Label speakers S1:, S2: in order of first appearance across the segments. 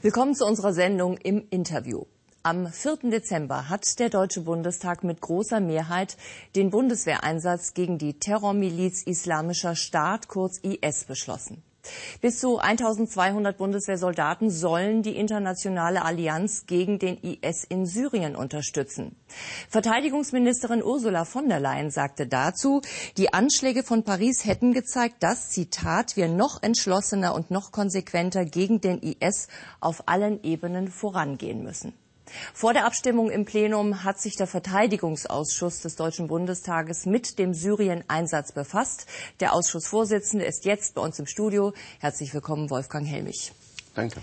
S1: Willkommen zu unserer Sendung im Interview. Am 4. Dezember hat der Deutsche Bundestag mit großer Mehrheit den Bundeswehreinsatz gegen die Terrormiliz Islamischer Staat, kurz IS, beschlossen. Bis zu 1200 Bundeswehrsoldaten sollen die internationale Allianz gegen den IS in Syrien unterstützen. Verteidigungsministerin Ursula von der Leyen sagte dazu, die Anschläge von Paris hätten gezeigt, dass, Zitat, wir noch entschlossener und noch konsequenter gegen den IS auf allen Ebenen vorangehen müssen. Vor der Abstimmung im Plenum hat sich der Verteidigungsausschuss des Deutschen Bundestages mit dem Syrien-Einsatz befasst. Der Ausschussvorsitzende ist jetzt bei uns im Studio. Herzlich willkommen, Wolfgang Helmich.
S2: Danke.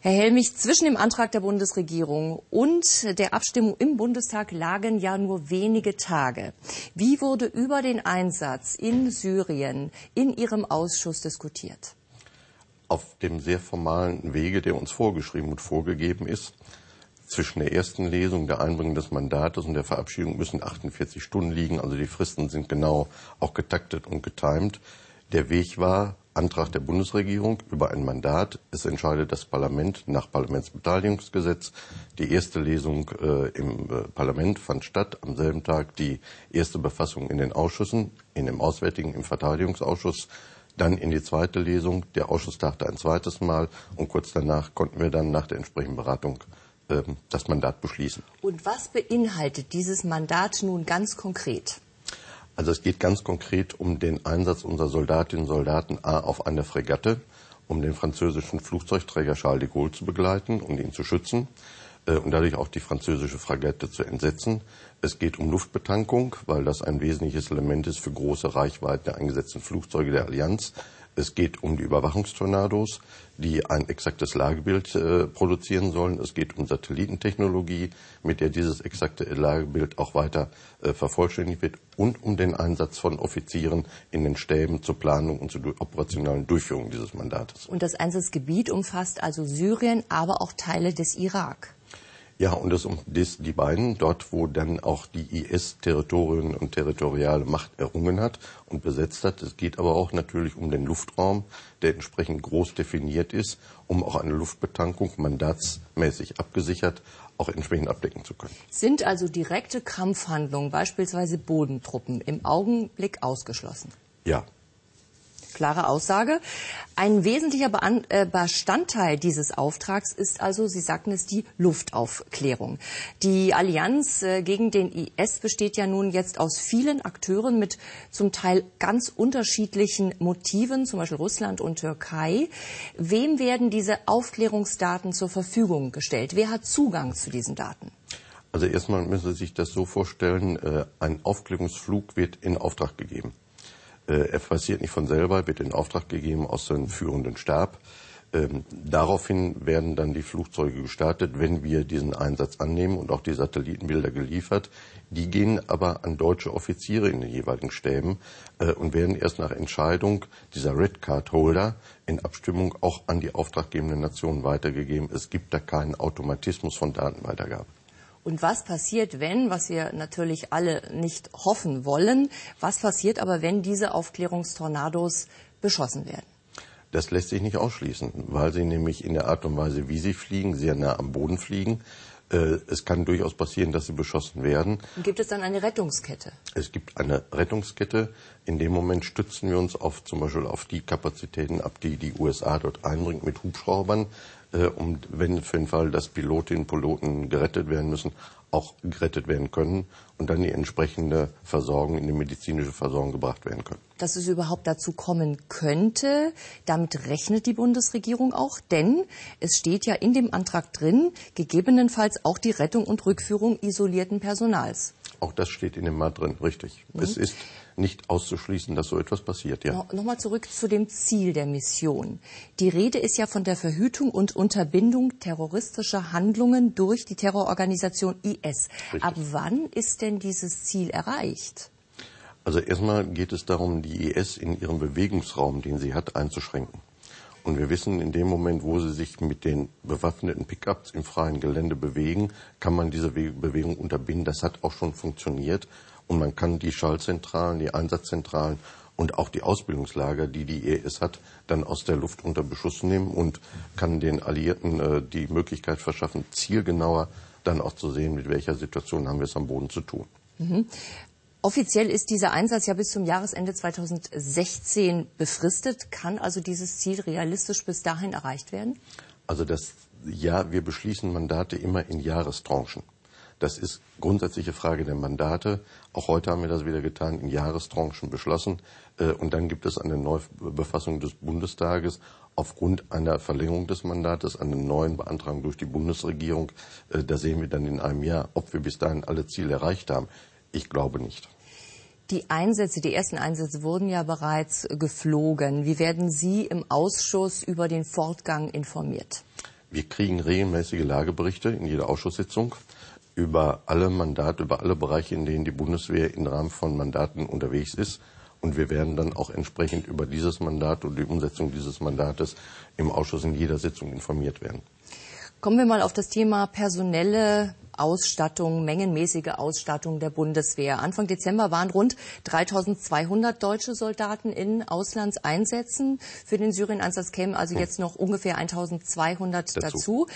S1: Herr Helmich, zwischen dem Antrag der Bundesregierung und der Abstimmung im Bundestag lagen ja nur wenige Tage. Wie wurde über den Einsatz in Syrien in Ihrem Ausschuss diskutiert?
S2: Auf dem sehr formalen Wege, der uns vorgeschrieben und vorgegeben ist, zwischen der ersten Lesung, der Einbringung des Mandates und der Verabschiedung müssen 48 Stunden liegen. Also die Fristen sind genau auch getaktet und getimt. Der Weg war Antrag der Bundesregierung über ein Mandat. Es entscheidet das Parlament nach Parlamentsbeteiligungsgesetz. Die erste Lesung äh, im äh, Parlament fand statt. Am selben Tag die erste Befassung in den Ausschüssen, in dem Auswärtigen, im Verteidigungsausschuss. Dann in die zweite Lesung. Der Ausschuss tagte ein zweites Mal und kurz danach konnten wir dann nach der entsprechenden Beratung ähm, das Mandat beschließen.
S1: Und was beinhaltet dieses Mandat nun ganz konkret?
S2: Also es geht ganz konkret um den Einsatz unserer Soldatinnen und Soldaten A auf einer Fregatte, um den französischen Flugzeugträger Charles de Gaulle zu begleiten und ihn zu schützen äh, und dadurch auch die französische Fregatte zu entsetzen. Es geht um Luftbetankung, weil das ein wesentliches Element ist für große Reichweite eingesetzten Flugzeuge der Allianz. Es geht um die Überwachungstornados, die ein exaktes Lagebild äh, produzieren sollen. Es geht um Satellitentechnologie, mit der dieses exakte Lagebild auch weiter äh, vervollständigt wird und um den Einsatz von Offizieren in den Stäben zur Planung und zur operationalen Durchführung dieses Mandates.
S1: Und das Einsatzgebiet umfasst also Syrien, aber auch Teile des Irak.
S2: Ja, und das, das die beiden, dort wo dann auch die IS Territorien und territoriale Macht errungen hat und besetzt hat. Es geht aber auch natürlich um den Luftraum, der entsprechend groß definiert ist, um auch eine Luftbetankung mandatsmäßig abgesichert auch entsprechend abdecken zu können.
S1: Sind also direkte Kampfhandlungen, beispielsweise Bodentruppen, im Augenblick ausgeschlossen?
S2: Ja,
S1: Klare Aussage. Ein wesentlicher äh, Bestandteil dieses Auftrags ist also, Sie sagten es, die Luftaufklärung. Die Allianz äh, gegen den IS besteht ja nun jetzt aus vielen Akteuren mit zum Teil ganz unterschiedlichen Motiven, zum Beispiel Russland und Türkei. Wem werden diese Aufklärungsdaten zur Verfügung gestellt? Wer hat Zugang zu diesen Daten?
S2: Also erstmal müssen Sie sich das so vorstellen, äh, ein Aufklärungsflug wird in Auftrag gegeben. Äh, er passiert nicht von selber, wird in Auftrag gegeben aus seinem führenden Stab. Ähm, daraufhin werden dann die Flugzeuge gestartet, wenn wir diesen Einsatz annehmen und auch die Satellitenbilder geliefert. Die gehen aber an deutsche Offiziere in den jeweiligen Stäben äh, und werden erst nach Entscheidung dieser Red Card Holder in Abstimmung auch an die auftraggebenden Nationen weitergegeben. Es gibt da keinen Automatismus von Datenweitergabe.
S1: Und was passiert, wenn, was wir natürlich alle nicht hoffen wollen, was passiert aber, wenn diese Aufklärungstornados beschossen werden?
S2: Das lässt sich nicht ausschließen, weil sie nämlich in der Art und Weise, wie sie fliegen, sehr nah am Boden fliegen. Äh, es kann durchaus passieren, dass sie beschossen werden.
S1: Und gibt es dann eine Rettungskette?
S2: Es gibt eine Rettungskette. In dem Moment stützen wir uns auf zum Beispiel auf die Kapazitäten ab, die die USA dort einbringt mit Hubschraubern äh, um, wenn für den Fall, dass Pilotinnen und Piloten gerettet werden müssen, auch gerettet werden können und dann die entsprechende Versorgung in die medizinische Versorgung gebracht werden können.
S1: Dass es überhaupt dazu kommen könnte, damit rechnet die Bundesregierung auch, denn es steht ja in dem Antrag drin, gegebenenfalls auch die Rettung und Rückführung isolierten Personals.
S2: Auch das steht in dem Mal drin, richtig. Mhm. Es ist nicht auszuschließen, dass so etwas passiert. Ja.
S1: No, Nochmal zurück zu dem Ziel der Mission. Die Rede ist ja von der Verhütung und Unterbindung terroristischer Handlungen durch die Terrororganisation IS. Richtig. Ab wann ist denn dieses Ziel erreicht?
S2: Also erstmal geht es darum, die IS in ihrem Bewegungsraum, den sie hat, einzuschränken. Und wir wissen, in dem Moment, wo sie sich mit den bewaffneten Pickups im freien Gelände bewegen, kann man diese Bewegung unterbinden. Das hat auch schon funktioniert. und man kann die Schallzentralen, die Einsatzzentralen und auch die Ausbildungslager, die die ES hat, dann aus der Luft unter Beschuss nehmen und kann den Alliierten äh, die Möglichkeit verschaffen, zielgenauer dann auch zu sehen, mit welcher Situation haben wir es am Boden zu tun. Mhm.
S1: Offiziell ist dieser Einsatz ja bis zum Jahresende 2016 befristet. Kann also dieses Ziel realistisch bis dahin erreicht werden?
S2: Also das, ja, wir beschließen Mandate immer in Jahrestranchen. Das ist grundsätzliche Frage der Mandate. Auch heute haben wir das wieder getan, in Jahrestranchen beschlossen. Äh, und dann gibt es eine Neubefassung des Bundestages aufgrund einer Verlängerung des Mandates, einer neuen Beantragung durch die Bundesregierung. Äh, da sehen wir dann in einem Jahr, ob wir bis dahin alle Ziele erreicht haben. Ich glaube nicht.
S1: Die Einsätze, die ersten Einsätze wurden ja bereits geflogen. Wie werden Sie im Ausschuss über den Fortgang informiert?
S2: Wir kriegen regelmäßige Lageberichte in jeder Ausschusssitzung über alle Mandate, über alle Bereiche, in denen die Bundeswehr im Rahmen von Mandaten unterwegs ist. Und wir werden dann auch entsprechend über dieses Mandat und die Umsetzung dieses Mandates im Ausschuss in jeder Sitzung informiert werden.
S1: Kommen wir mal auf das Thema personelle Ausstattung, mengenmäßige Ausstattung der Bundeswehr. Anfang Dezember waren rund 3200 deutsche Soldaten in Auslandseinsätzen. Für den Syrien-Einsatz kämen also jetzt noch ungefähr 1200 dazu. dazu.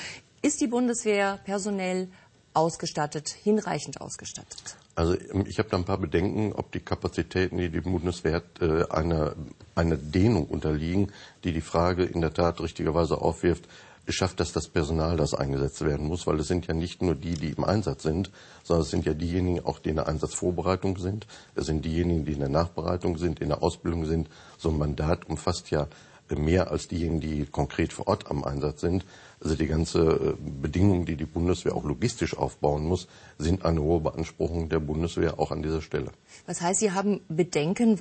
S1: Ist die Bundeswehr personell ausgestattet, hinreichend ausgestattet?
S2: Also ähm, ich habe da ein paar Bedenken, ob die Kapazitäten, die die Bundeswehr hat, äh, einer eine Dehnung unterliegen, die die Frage in der Tat richtigerweise aufwirft, schafft das das Personal, das eingesetzt werden muss, weil es sind ja nicht nur die, die im Einsatz sind, sondern es sind ja diejenigen auch, die in der Einsatzvorbereitung sind, es sind diejenigen, die in der Nachbereitung sind, in der Ausbildung sind. So ein Mandat umfasst ja mehr als diejenigen, die konkret vor Ort am Einsatz sind. Also die ganze äh, Bedingungen, die die Bundeswehr auch logistisch aufbauen muss, sind eine hohe Beanspruchung der Bundeswehr auch an dieser Stelle.
S1: Was heißt, Sie haben Bedenken?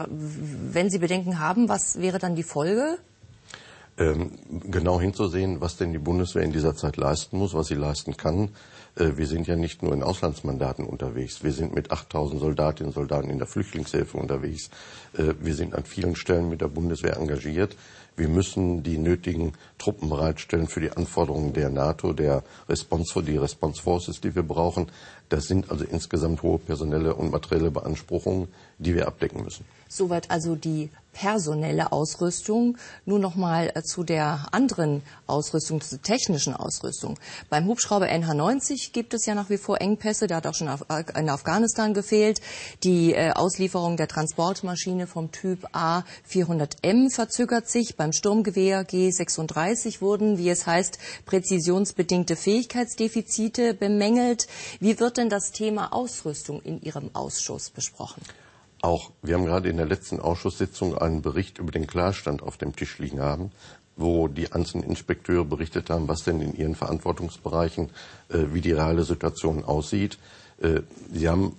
S1: Wenn Sie Bedenken haben, was wäre dann die Folge?
S2: Ähm, genau hinzusehen, was denn die Bundeswehr in dieser Zeit leisten muss, was sie leisten kann. Äh, wir sind ja nicht nur in Auslandsmandaten unterwegs. Wir sind mit 8000 Soldatinnen und Soldaten in der Flüchtlingshilfe unterwegs. Äh, wir sind an vielen Stellen mit der Bundeswehr engagiert. Wir müssen die nötigen Truppen bereitstellen für die Anforderungen der NATO, der Response, die Response Forces, die wir brauchen. Das sind also insgesamt hohe personelle und materielle Beanspruchungen, die wir abdecken müssen.
S1: Soweit also die personelle Ausrüstung. Nun noch mal äh, zu der anderen Ausrüstung, zur technischen Ausrüstung. Beim Hubschrauber NH90 gibt es ja nach wie vor Engpässe. Der hat auch schon in Afghanistan gefehlt. Die äh, Auslieferung der Transportmaschine vom Typ A400M verzögert sich. Beim Sturmgewehr G36 wurden, wie es heißt, präzisionsbedingte Fähigkeitsdefizite bemängelt. Wie wird denn das Thema Ausrüstung in Ihrem Ausschuss besprochen?
S2: Auch wir haben gerade in der letzten Ausschusssitzung einen Bericht über den Klarstand auf dem Tisch liegen haben, wo die einzelnen Inspekteure berichtet haben, was denn in ihren Verantwortungsbereichen, äh, wie die reale Situation aussieht. Äh, sie haben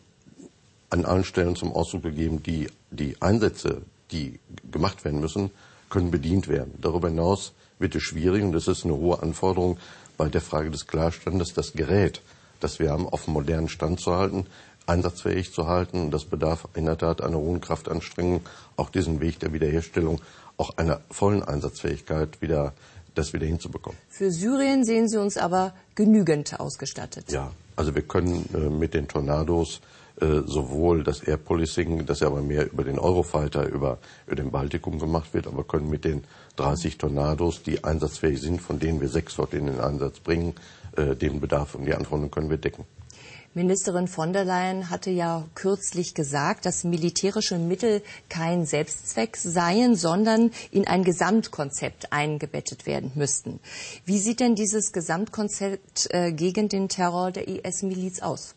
S2: an allen Stellen zum Ausdruck gegeben, die, die Einsätze, die gemacht werden müssen, können bedient werden. Darüber hinaus wird es schwierig, und das ist eine hohe Anforderung bei der Frage des Klarstandes, das Gerät, das wir haben, auf dem modernen Stand zu halten einsatzfähig zu halten. Das bedarf in der Tat einer hohen Kraftanstrengung, auch diesen Weg der Wiederherstellung, auch einer vollen Einsatzfähigkeit wieder das wieder hinzubekommen.
S1: Für Syrien sehen Sie uns aber genügend ausgestattet.
S2: Ja, also wir können äh, mit den Tornados äh, sowohl das Air Policing, das ja aber mehr über den Eurofighter, über, über den Baltikum gemacht wird, aber können mit den 30 Tornados, die einsatzfähig sind, von denen wir sechs dort in den Einsatz bringen, äh, den Bedarf und die Anforderungen können wir decken.
S1: Ministerin von der Leyen hatte ja kürzlich gesagt, dass militärische Mittel kein Selbstzweck seien, sondern in ein Gesamtkonzept eingebettet werden müssten. Wie sieht denn dieses Gesamtkonzept äh, gegen den Terror der IS-Miliz aus?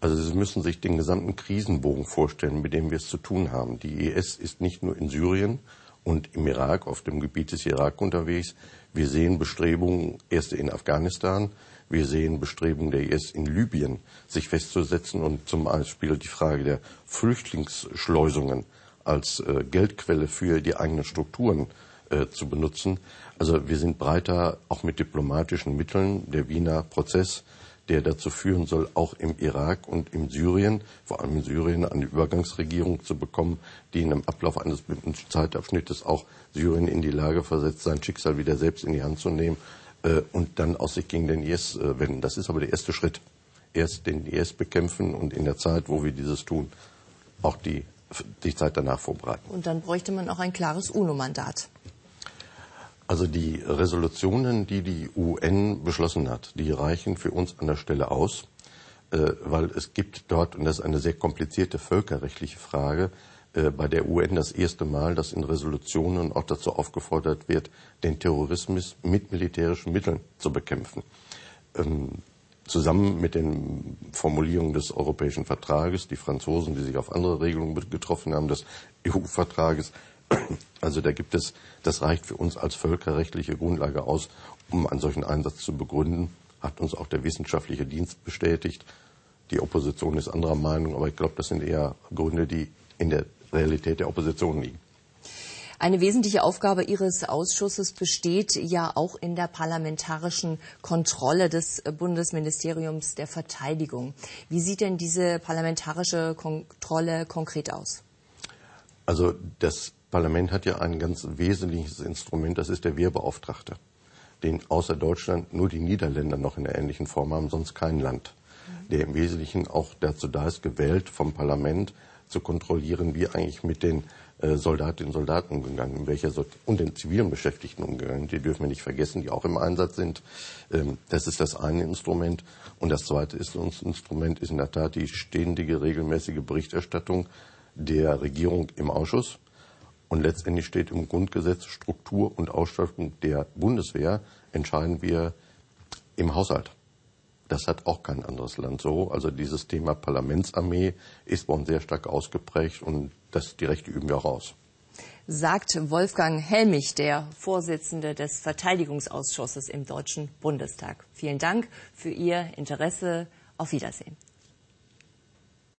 S2: Also Sie müssen sich den gesamten Krisenbogen vorstellen, mit dem wir es zu tun haben. Die IS ist nicht nur in Syrien und im Irak, auf dem Gebiet des Irak unterwegs. Wir sehen Bestrebungen erst in Afghanistan, wir sehen Bestrebungen der IS in Libyen, sich festzusetzen und zum Beispiel die Frage der Flüchtlingsschleusungen als äh, Geldquelle für die eigenen Strukturen äh, zu benutzen. Also wir sind breiter auch mit diplomatischen Mitteln. Der Wiener Prozess, der dazu führen soll, auch im Irak und in Syrien, vor allem in Syrien, eine Übergangsregierung zu bekommen, die in einem Ablauf eines bestimmten Zeitabschnittes auch Syrien in die Lage versetzt, sein Schicksal wieder selbst in die Hand zu nehmen äh, und dann aus sich gegen den IS äh, wenden. Das ist aber der erste Schritt. Erst den IS bekämpfen und in der Zeit, wo wir dieses tun, auch die, die Zeit danach vorbereiten.
S1: Und dann bräuchte man auch ein klares UNO-Mandat.
S2: Also die Resolutionen, die die UN beschlossen hat, die reichen für uns an der Stelle aus, äh, weil es gibt dort, und das ist eine sehr komplizierte völkerrechtliche Frage, äh, bei der UN das erste Mal, dass in Resolutionen auch dazu aufgefordert wird, den Terrorismus mit militärischen Mitteln zu bekämpfen. Ähm, zusammen mit den Formulierungen des Europäischen Vertrages, die Franzosen, die sich auf andere Regelungen getroffen haben, des EU-Vertrages, also da gibt es, das reicht für uns als völkerrechtliche Grundlage aus, um einen solchen Einsatz zu begründen, hat uns auch der wissenschaftliche Dienst bestätigt. Die Opposition ist anderer Meinung, aber ich glaube, das sind eher Gründe, die in der Realität der Opposition liegen.
S1: Eine wesentliche Aufgabe Ihres Ausschusses besteht ja auch in der parlamentarischen Kontrolle des Bundesministeriums der Verteidigung. Wie sieht denn diese parlamentarische Kontrolle konkret aus?
S2: Also das Parlament hat ja ein ganz wesentliches Instrument, das ist der Wehrbeauftragte, den außer Deutschland nur die Niederländer noch in einer ähnlichen Form haben, sonst kein Land, der im Wesentlichen auch dazu da ist, gewählt vom Parlament zu kontrollieren, wie eigentlich mit den äh, Soldatinnen und Soldaten umgegangen, in welcher so und den zivilen Beschäftigten umgegangen. Die dürfen wir nicht vergessen, die auch im Einsatz sind. Ähm, das ist das eine Instrument. Und das zweite ist, Instrument ist in der Tat die ständige, regelmäßige Berichterstattung der Regierung im Ausschuss und letztendlich steht im Grundgesetz Struktur und Ausstattung der Bundeswehr entscheiden wir im Haushalt. Das hat auch kein anderes Land so. Also dieses Thema Parlamentsarmee ist bei uns sehr stark ausgeprägt und das, die Rechte üben wir auch aus.
S1: Sagt Wolfgang Helmich, der Vorsitzende des Verteidigungsausschusses im Deutschen Bundestag. Vielen Dank für Ihr Interesse. Auf Wiedersehen.